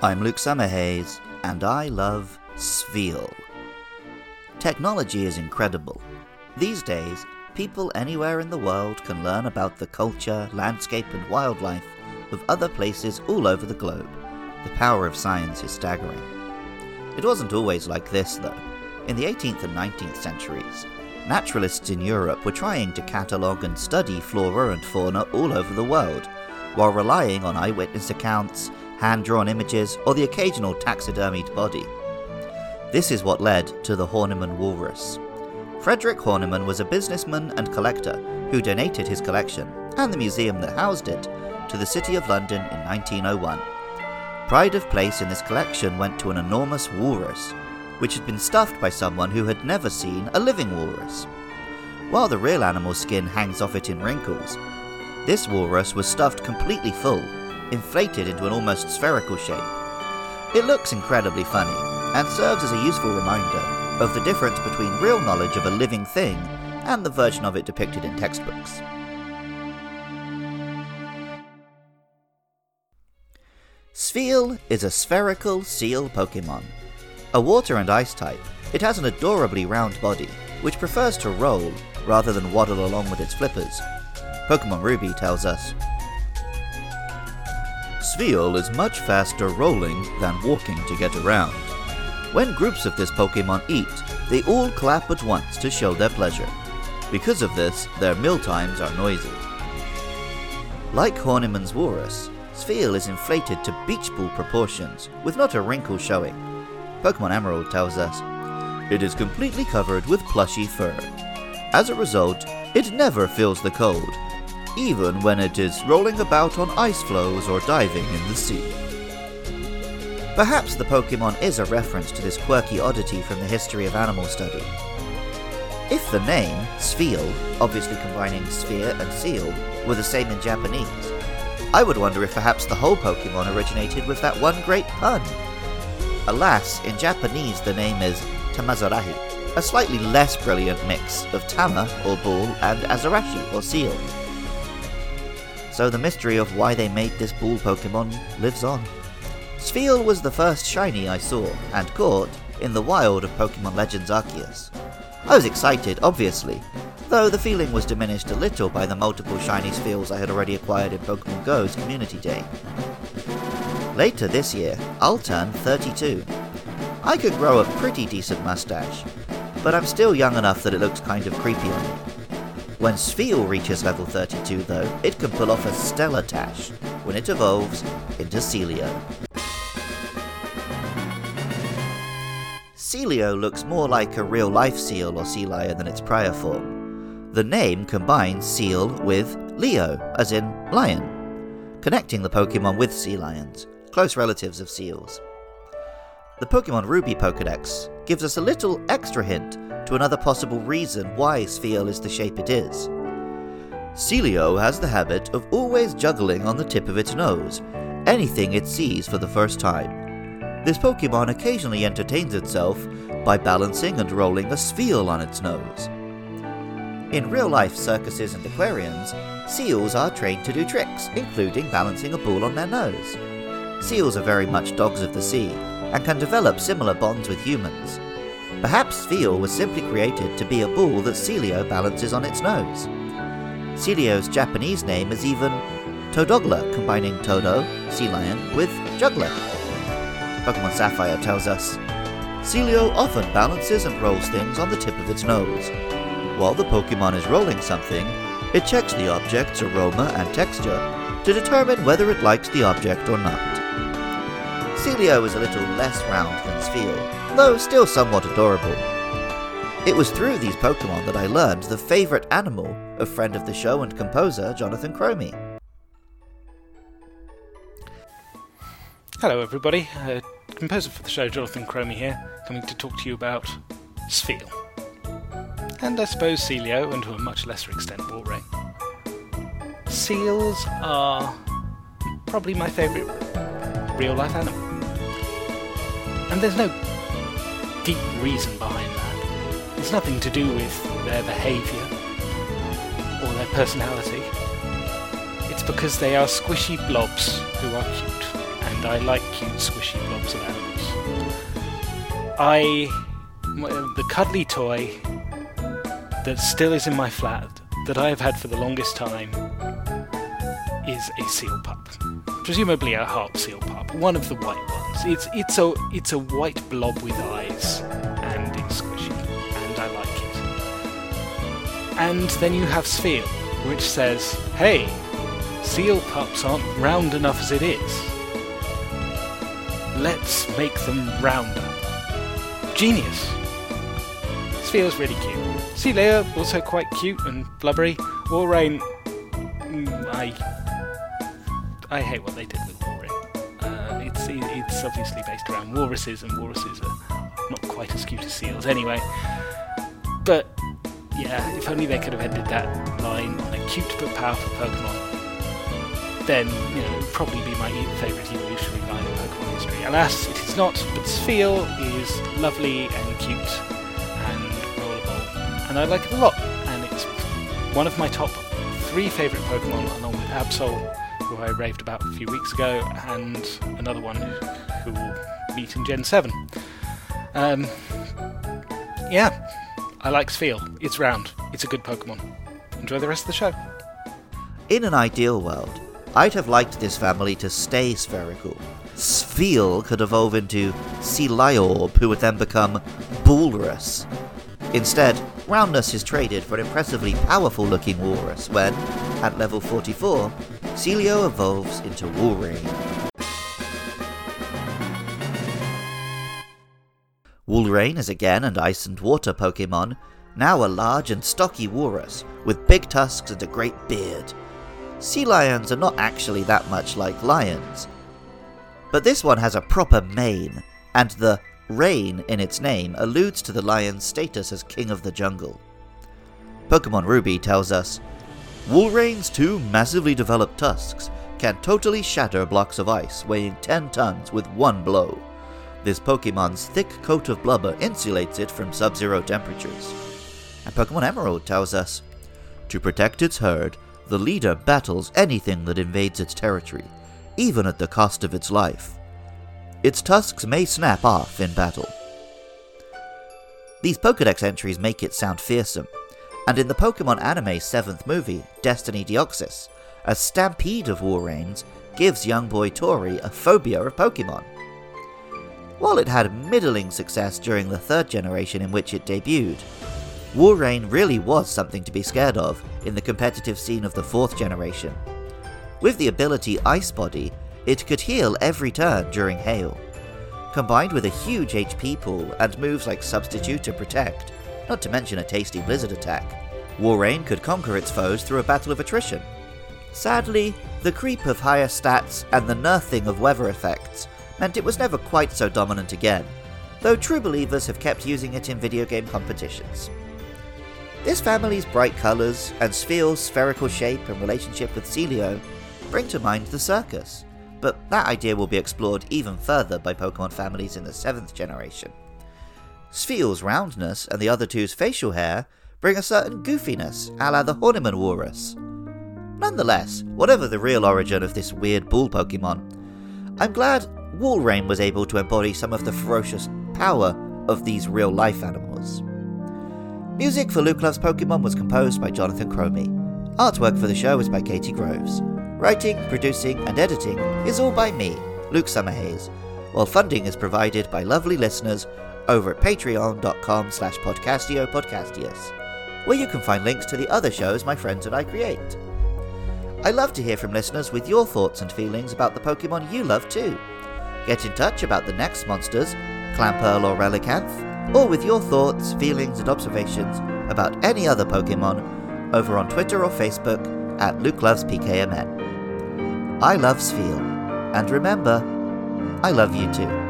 I'm Luke Summerhays, and I love Spheal. Technology is incredible. These days, people anywhere in the world can learn about the culture, landscape, and wildlife of other places all over the globe. The power of science is staggering. It wasn't always like this, though. In the 18th and 19th centuries, naturalists in Europe were trying to catalogue and study flora and fauna all over the world, while relying on eyewitness accounts, hand drawn images, or the occasional taxidermied body. This is what led to the Horniman walrus. Frederick Horniman was a businessman and collector who donated his collection, and the museum that housed it, to the City of London in 1901. Pride of place in this collection went to an enormous walrus, which had been stuffed by someone who had never seen a living walrus. While the real animal's skin hangs off it in wrinkles, this walrus was stuffed completely full, inflated into an almost spherical shape. It looks incredibly funny, and serves as a useful reminder of the difference between real knowledge of a living thing and the version of it depicted in textbooks. Spheal is a spherical seal Pokemon. A water and ice type, it has an adorably round body, which prefers to roll rather than waddle along with its flippers. Pokemon Ruby tells us Spheal is much faster rolling than walking to get around. When groups of this Pokemon eat, they all clap at once to show their pleasure. Because of this, their meal times are noisy. Like Horniman's Walrus, Spheal is inflated to beach ball proportions, with not a wrinkle showing. Pokemon Emerald tells us, It is completely covered with plushy fur. As a result, it never feels the cold, even when it is rolling about on ice floes or diving in the sea. Perhaps the Pokemon is a reference to this quirky oddity from the history of animal study. If the name, Spheal, obviously combining sphere and seal, were the same in Japanese, I would wonder if perhaps the whole Pokemon originated with that one great pun. Alas, in Japanese the name is Tamazarashi, a slightly less brilliant mix of Tama, or bull, and Azarashi, or seal. So the mystery of why they made this bull Pokemon lives on. Spheal was the first shiny I saw and caught in the wild of Pokemon Legends Arceus. I was excited, obviously, though the feeling was diminished a little by the multiple shiny Spheals I had already acquired in Pokemon Go's Community Day. Later this year, I'll turn 32. I could grow a pretty decent mustache, but I'm still young enough that it looks kind of creepy on me. When Spheal reaches level 32, though, it can pull off a stellar tash when it evolves into Sealeo. Sealeo looks more like a real life seal or sea lion than its prior form. The name combines seal with Leo, as in lion, connecting the Pokemon with sea lions, close relatives of seals. The Pokemon Ruby Pokedex gives us a little extra hint to another possible reason why Spheal is the shape it is. Sealeo has the habit of always juggling on the tip of its nose anything it sees for the first time. This Pokemon occasionally entertains itself by balancing and rolling a Spheal on its nose. In real life circuses and aquariums, seals are trained to do tricks, including balancing a ball on their nose. Seals are very much dogs of the sea and can develop similar bonds with humans. Perhaps Spheal was simply created to be a ball that Sealeo balances on its nose. Sealeo's Japanese name is even Todoggler, combining Todo, sea lion, with juggler. Pokemon Sapphire tells us Sealeo often balances and rolls things on the tip of its nose. While the Pokemon is rolling something, it checks the object's aroma and texture to determine whether it likes the object or not. Sealeo is a little less round than Spheal, though still somewhat adorable. It was through these Pokemon that I learned the favourite animal of friend of the show and composer Jonathan Cromie. Hello, everybody. Uh, composer for the show, Jonathan Cromie here, coming to talk to you about Spheal. And I suppose Sealeo, and to a much lesser extent, Walrein. Seals are probably my favourite real life animal. And there's no deep reason behind that. It's nothing to do with their behaviour or their personality. It's because they are squishy blobs who are cute and I like cute, squishy blobs of animals. I. The cuddly toy that still is in my flat, that I have had for the longest time, is a seal pup. Presumably a harp seal pup, one of the white ones. It's, it's, a, it's a white blob with eyes, and it's squishy, and I like it. And then you have Spheal, which says, hey, seal pups aren't round enough as it is. Let's make them rounder. Genius. Spheal's really cute. Sealeo, also quite cute and blubbery. Walrein, mm, I I hate what they did with Walrein. Uh, it's it's obviously based around walruses, and walruses are not quite as cute as seals anyway. But yeah, if only they could have ended that line on a cute but powerful Pokemon, then you know, it'd probably be my favourite evolutionary line in Pokemon history. Alas, it is not, but Spheal is lovely and cute and rollable, and I like it a lot. And it's one of my top three favourite Pokemon, along with Absol, who I raved about a few weeks ago, and another one who will meet in Gen 7. Um, yeah, I like Spheal. It's round. It's a good Pokemon. Enjoy the rest of the show. In an ideal world, I'd have liked this family to stay spherical. Spheal could evolve into Celiorb, who would then become Bulrus. Instead, roundness is traded for an impressively powerful looking walrus when, at level 44, Sealeo evolves into Walrein. Walrein is again an ice and water Pokemon, now a large and stocky walrus with big tusks and a great beard. Sea lions are not actually that much like lions, but this one has a proper mane, and the rain in its name alludes to the lion's status as king of the jungle. Pokemon Ruby tells us Walrein's two massively developed tusks can totally shatter blocks of ice weighing 10 tons with one blow. This Pokemon's thick coat of blubber insulates it from sub zero temperatures. And Pokemon Emerald tells us To protect its herd, the leader battles anything that invades its territory, even at the cost of its life. Its tusks may snap off in battle. These Pokedex entries make it sound fearsome, and in the Pokemon anime 7th movie, Destiny Deoxys, a stampede of Walreins gives young boy Tory a phobia of Pokemon. While it had middling success during the third generation in which it debuted, Walrein really was something to be scared of in the competitive scene of the fourth generation. With the ability Ice Body, it could heal every turn during Hail. Combined with a huge HP pool and moves like Substitute to Protect, not to mention a tasty Blizzard attack, Walrein could conquer its foes through a battle of attrition. Sadly, the creep of higher stats and the nerfing of weather effects meant it was never quite so dominant again, though true believers have kept using it in video game competitions. This family's bright colours and Spheal's spherical shape and relationship with Sealeo bring to mind the circus, but that idea will be explored even further by Pokemon families in the 7th generation. Spheal's roundness and the other two's facial hair bring a certain goofiness, a la the Horniman Walrus. Nonetheless, whatever the real origin of this weird bull Pokemon, I'm glad Walrein was able to embody some of the ferocious power of these real life animals. Music for Luke Loves Pokemon was composed by Jonathan Cromie. Artwork for the show is by Katie Groves. Writing, producing, and editing is all by me, Luke Summerhays, while funding is provided by lovely listeners over at patreon.com slash podcastio podcastius, where you can find links to the other shows my friends and I create. I love to hear from listeners with your thoughts and feelings about the Pokemon you love too. Get in touch about the next monsters, Clamperl or Relicanth, or with your thoughts, feelings, and observations about any other Pokemon over on Twitter or Facebook at Luke Loves PKMN. I love Spheal, and remember, I love you too.